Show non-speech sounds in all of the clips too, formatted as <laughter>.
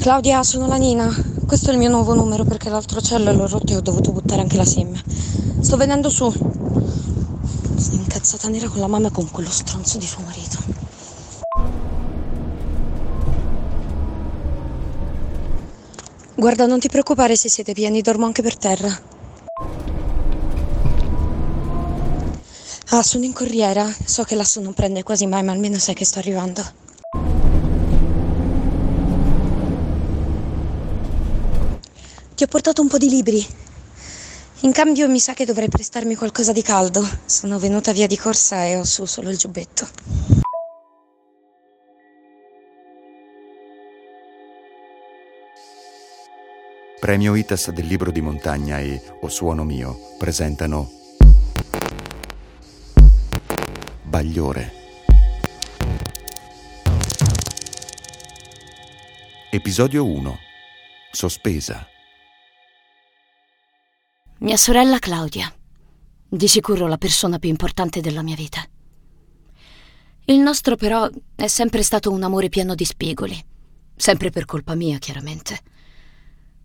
Claudia, sono la Nina. Questo è il mio nuovo numero perché l'altro cello l'ho rotto e ho dovuto buttare anche la SIM. Sto venendo su. Sono incazzata nera con la mamma e con quello stronzo di suo marito. Guarda, non ti preoccupare se siete pieni, dormo anche per terra. Ah, sono in corriera. So che lassù non prende quasi mai, ma almeno sai che sto arrivando. Ti ho portato un po' di libri. In cambio mi sa che dovrai prestarmi qualcosa di caldo. Sono venuta via di corsa e ho su solo il giubbetto. Premio ITAS del libro di montagna e O Suono Mio presentano Bagliore. Episodio 1 Sospesa. Mia sorella Claudia. Di sicuro la persona più importante della mia vita. Il nostro però è sempre stato un amore pieno di spigoli. Sempre per colpa mia, chiaramente.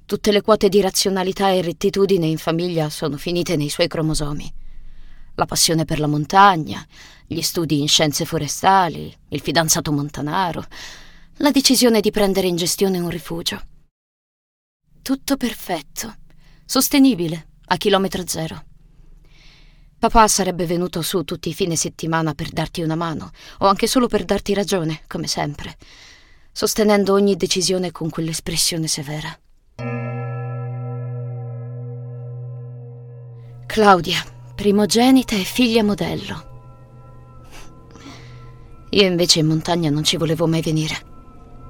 Tutte le quote di razionalità e rettitudine in famiglia sono finite nei suoi cromosomi. La passione per la montagna, gli studi in scienze forestali, il fidanzato montanaro, la decisione di prendere in gestione un rifugio. Tutto perfetto, sostenibile, a chilometro zero. Papà sarebbe venuto su tutti i fine settimana per darti una mano, o anche solo per darti ragione, come sempre, sostenendo ogni decisione con quell'espressione severa. Claudia, primogenita e figlia modello. Io invece in montagna non ci volevo mai venire.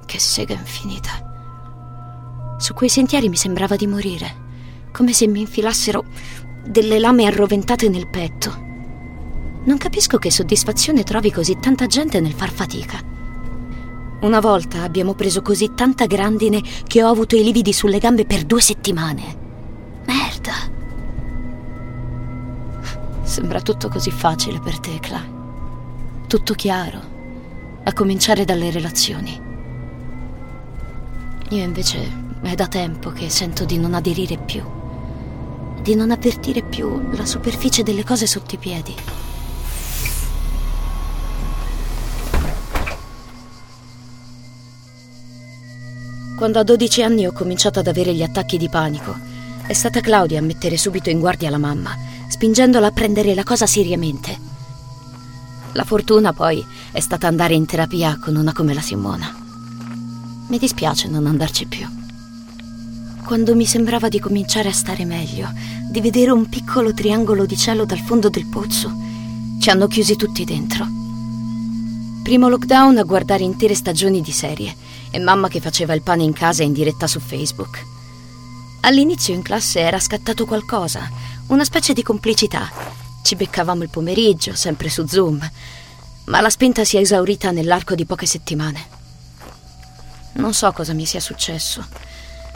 Che sega infinita. Su quei sentieri mi sembrava di morire, come se mi infilassero delle lame arroventate nel petto. Non capisco che soddisfazione trovi così tanta gente nel far fatica. Una volta abbiamo preso così tanta grandine che ho avuto i lividi sulle gambe per due settimane. Merda. Sembra tutto così facile per te, Cla. Tutto chiaro, a cominciare dalle relazioni. Io invece è da tempo che sento di non aderire più, di non avvertire più la superficie delle cose sotto i piedi. Quando a 12 anni ho cominciato ad avere gli attacchi di panico, è stata Claudia a mettere subito in guardia la mamma, spingendola a prendere la cosa seriamente. La fortuna poi è stata andare in terapia con una come la Simona. Mi dispiace non andarci più. Quando mi sembrava di cominciare a stare meglio, di vedere un piccolo triangolo di cielo dal fondo del pozzo, ci hanno chiusi tutti dentro. Primo lockdown a guardare intere stagioni di serie e mamma che faceva il pane in casa in diretta su Facebook. All'inizio in classe era scattato qualcosa, una specie di complicità. Ci beccavamo il pomeriggio, sempre su Zoom, ma la spinta si è esaurita nell'arco di poche settimane. Non so cosa mi sia successo,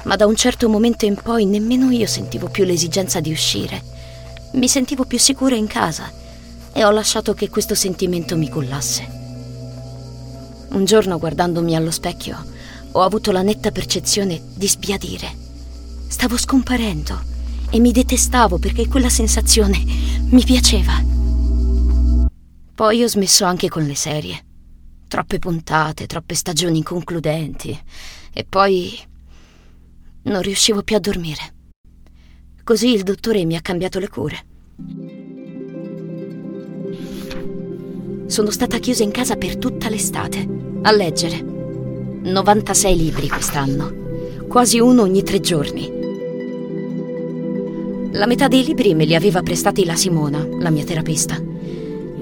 ma da un certo momento in poi nemmeno io sentivo più l'esigenza di uscire. Mi sentivo più sicura in casa e ho lasciato che questo sentimento mi cullasse. Un giorno, guardandomi allo specchio, ho avuto la netta percezione di sbiadire. Stavo scomparendo e mi detestavo perché quella sensazione mi piaceva. Poi ho smesso anche con le serie. Troppe puntate, troppe stagioni inconcludenti. E poi non riuscivo più a dormire. Così il dottore mi ha cambiato le cure. Sono stata chiusa in casa per tutta l'estate, a leggere. 96 libri quest'anno, quasi uno ogni tre giorni. La metà dei libri me li aveva prestati la Simona, la mia terapista.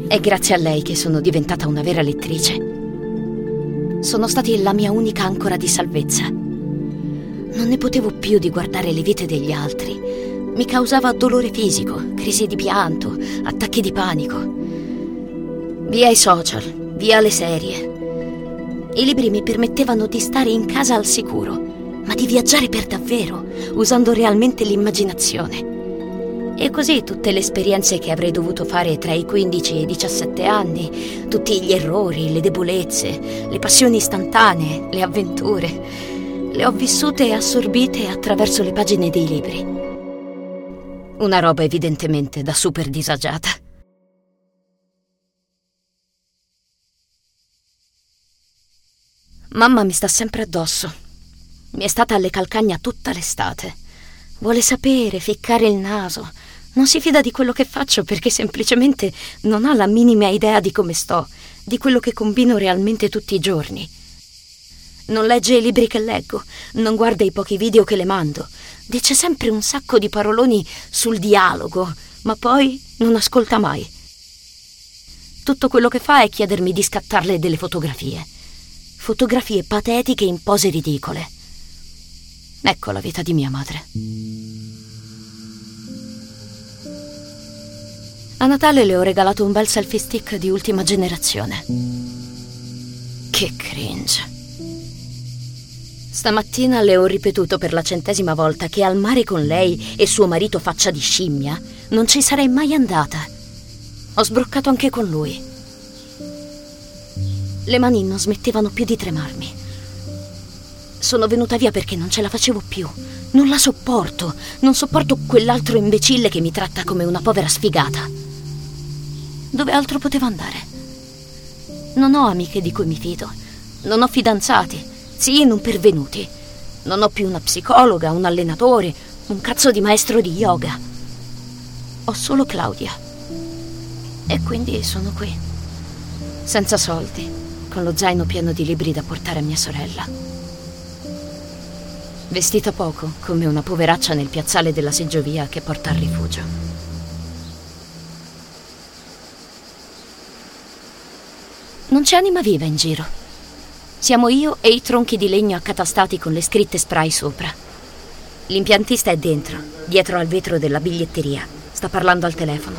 È grazie a lei che sono diventata una vera lettrice. Sono stati la mia unica ancora di salvezza. Non ne potevo più di guardare le vite degli altri. Mi causava dolore fisico, crisi di pianto, attacchi di panico. Via i social, via le serie. I libri mi permettevano di stare in casa al sicuro, ma di viaggiare per davvero, usando realmente l'immaginazione. E così tutte le esperienze che avrei dovuto fare tra i 15 e i 17 anni, tutti gli errori, le debolezze, le passioni istantanee, le avventure, Le ho vissute e assorbite attraverso le pagine dei libri. Una roba evidentemente da super disagiata. Mamma mi sta sempre addosso. Mi è stata alle calcagna tutta l'estate. Vuole sapere, ficcare il naso. Non si fida di quello che faccio perché semplicemente non ha la minima idea di come sto, di quello che combino realmente tutti i giorni. Non legge i libri che leggo, non guarda i pochi video che le mando. Dice sempre un sacco di paroloni sul dialogo, ma poi non ascolta mai. Tutto quello che fa è chiedermi di scattarle delle fotografie. Fotografie patetiche in pose ridicole. Ecco la vita di mia madre. A Natale le ho regalato un bel selfie stick di ultima generazione. Che cringe. Stamattina le ho ripetuto per la centesima volta che al mare con lei e suo marito faccia di scimmia non ci sarei mai andata. Ho sbroccato anche con lui. Le mani non smettevano più di tremarmi. Sono venuta via perché non ce la facevo più. Non la sopporto. Non sopporto quell'altro imbecille che mi tratta come una povera sfigata. Dove altro potevo andare? Non ho amiche di cui mi fido. Non ho fidanzati. Sì, non pervenuti. Non ho più una psicologa, un allenatore, un cazzo di maestro di yoga. Ho solo Claudia. E quindi sono qui. Senza soldi, con lo zaino pieno di libri da portare a mia sorella. Vestita poco, come una poveraccia nel piazzale della seggiovia che porta al rifugio. Non c'è anima viva in giro. Siamo io e i tronchi di legno accatastati con le scritte spray sopra. L'impiantista è dentro, dietro al vetro della biglietteria. Sta parlando al telefono.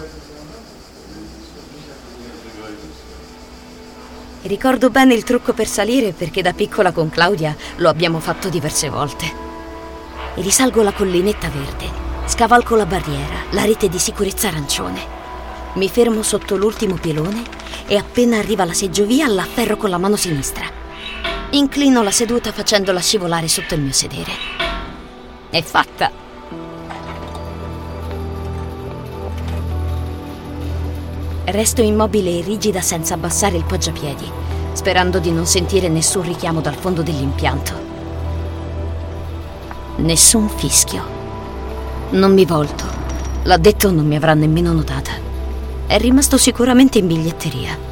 Ricordo bene il trucco per salire perché da piccola con Claudia lo abbiamo fatto diverse volte. Risalgo la collinetta verde, scavalco la barriera, la rete di sicurezza arancione. Mi fermo sotto l'ultimo pilone e appena arriva la seggiovia l'afferro con la mano sinistra. Inclino la seduta facendola scivolare sotto il mio sedere. È fatta. Resto immobile e rigida senza abbassare il poggiapiedi, sperando di non sentire nessun richiamo dal fondo dell'impianto. Nessun fischio. Non mi volto. L'addetto non mi avrà nemmeno notata. È rimasto sicuramente in biglietteria.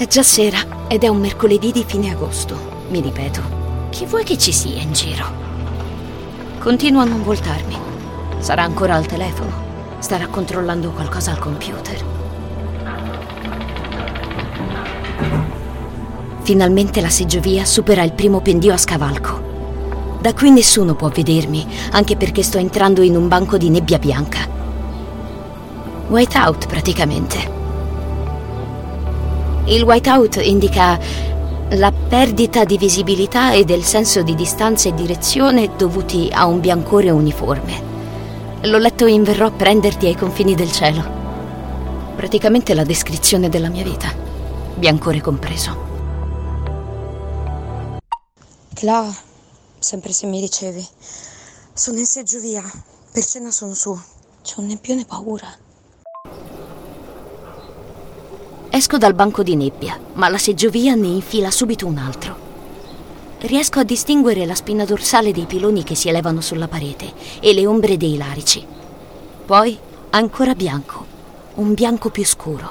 È già sera ed è un mercoledì di fine agosto, mi ripeto. Chi vuoi che ci sia in giro? Continuo a non voltarmi. Sarà ancora al telefono. Starà controllando qualcosa al computer. Finalmente la seggiovia supera il primo pendio a scavalco. Da qui nessuno può vedermi, anche perché sto entrando in un banco di nebbia bianca. Whiteout praticamente. Il whiteout indica la perdita di visibilità e del senso di distanza e direzione dovuti a un biancore uniforme. L'ho letto in Verrò a prenderti ai confini del cielo. Praticamente la descrizione della mia vita, biancore compreso. Cla, sempre se mi ricevi. Sono in seggiovia, per cena sono su. C'ho un nebbione paura. Esco dal banco di nebbia, ma la seggiovia ne infila subito un altro. Riesco a distinguere la spina dorsale dei piloni che si elevano sulla parete e le ombre dei larici. Poi ancora bianco, un bianco più scuro.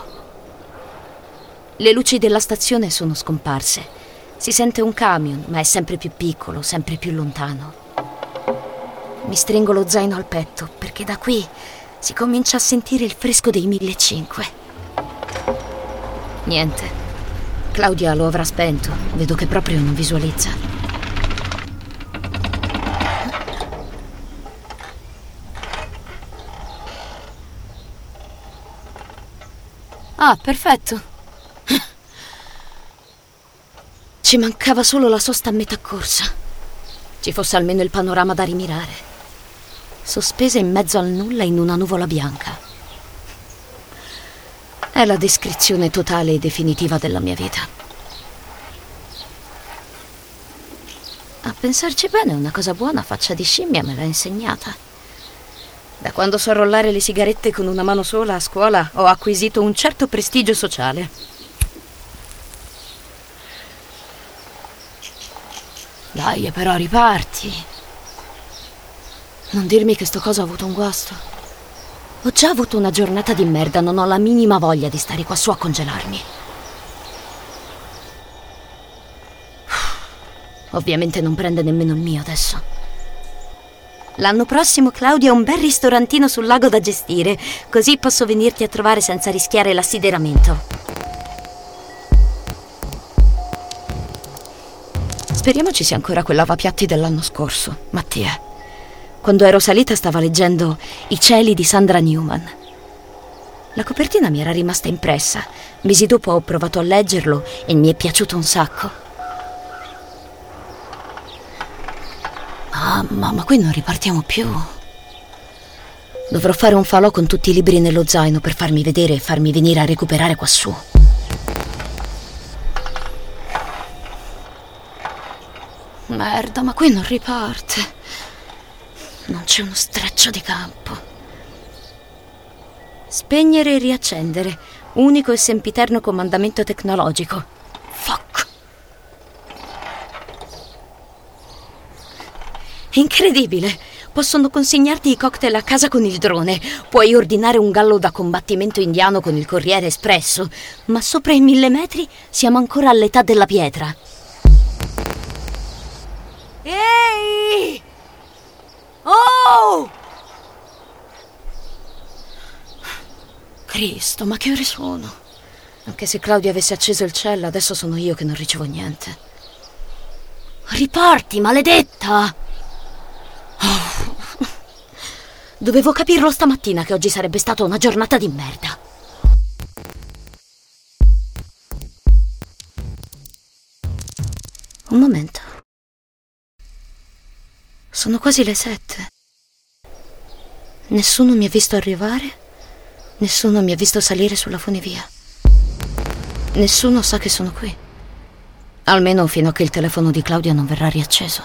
Le luci della stazione sono scomparse. Si sente un camion, ma è sempre più piccolo, sempre più lontano. Mi stringo lo zaino al petto perché da qui si comincia a sentire il fresco dei 1500. Niente. Claudia lo avrà spento. Vedo che proprio non visualizza. Ah, perfetto. Ci mancava solo la sosta a metà corsa. Ci fosse almeno il panorama da rimirare. Sospesa in mezzo al nulla in una nuvola bianca. È la descrizione totale e definitiva della mia vita. pensarci bene, una cosa buona faccia di scimmia me l'ha insegnata. Da quando so rollare le sigarette con una mano sola a scuola ho acquisito un certo prestigio sociale. Dai, però riparti. Non dirmi che sto cosa ha avuto un guasto. Ho già avuto una giornata di merda, non ho la minima voglia di stare qua su a congelarmi. <sighs> Ovviamente non prende nemmeno il mio adesso. L'anno prossimo Claudia ha un bel ristorantino sul lago da gestire, così posso venirti a trovare senza rischiare l'assideramento. Speriamo ci sia ancora quel lavapiatti dell'anno scorso, Mattia. Quando ero salita stava leggendo I cieli di Sandra Newman. La copertina mi era rimasta impressa. Mesi dopo ho provato a leggerlo e mi è piaciuto un sacco. Mamma, ma qui non ripartiamo più. Dovrò fare un falò con tutti i libri nello zaino per farmi vedere e farmi venire a recuperare quassù. Merda, ma qui non riparte. Non c'è uno streccio di campo. Spegnere e riaccendere. Unico e sempiterno comandamento tecnologico. Fuck. Incredibile! Possono consegnarti i cocktail a casa con il drone. Puoi ordinare un gallo da combattimento indiano con il corriere espresso. Ma sopra i mille metri siamo ancora all'età della pietra. Ehi! Oh! Cristo, ma che ore sono? Anche se Claudia avesse acceso il cielo, adesso sono io che non ricevo niente. Riparti, maledetta! Oh. Dovevo capirlo stamattina che oggi sarebbe stata una giornata di merda. Un momento. Sono quasi le sette. Nessuno mi ha visto arrivare, nessuno mi ha visto salire sulla funivia. Nessuno sa che sono qui. Almeno fino a che il telefono di Claudia non verrà riacceso.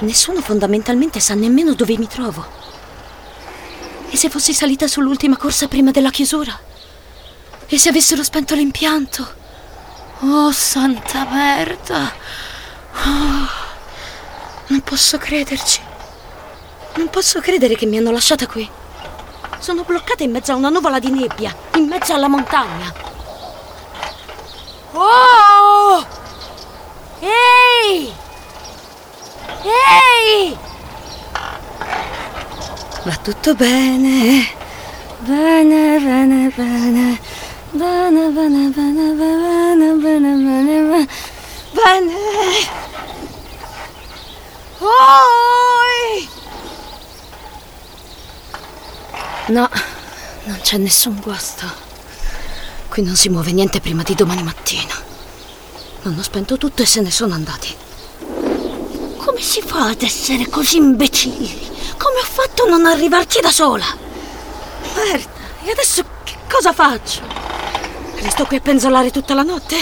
Nessuno fondamentalmente sa nemmeno dove mi trovo. E se fossi salita sull'ultima corsa prima della chiusura? E se avessero spento l'impianto? Oh, santa merda! Oh, non posso crederci. Non posso credere che mi hanno lasciata qui. Sono bloccata in mezzo a una nuvola di nebbia, in mezzo alla montagna. Oh! Ehi! Ehi! Va tutto bene. Bene, bene, bene. Bene, bene, bene, bene, bene, bene. Bene. Oi! No, non c'è nessun guasto. Qui non si muove niente prima di domani mattina. Hanno spento tutto e se ne sono andati. Come si fa ad essere così imbecilli? Come ho fatto a non arrivarci da sola? Merda, e adesso che cosa faccio? Resto qui a penzolare tutta la notte?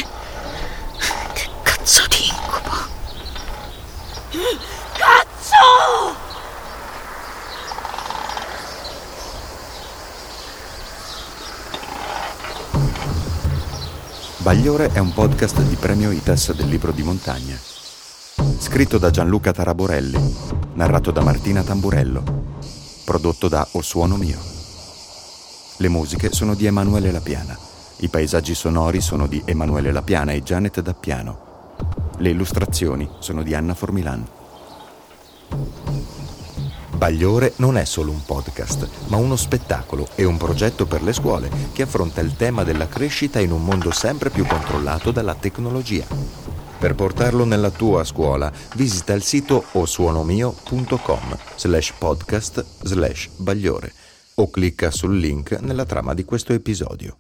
Che cazzo di incubo? Cazzo! Bagliore è un podcast di premio ITES del libro di montagna. Scritto da Gianluca Taraborelli, narrato da Martina Tamburello, prodotto da O Suono Mio. Le musiche sono di Emanuele Lapiana, i paesaggi sonori sono di Emanuele Lapiana e Janet Dappiano. Le illustrazioni sono di Anna Formilan. Bagliore non è solo un podcast, ma uno spettacolo e un progetto per le scuole che affronta il tema della crescita in un mondo sempre più controllato dalla tecnologia. Per portarlo nella tua scuola, visita il sito osuonomio.com slash podcast slash bagliore o clicca sul link nella trama di questo episodio.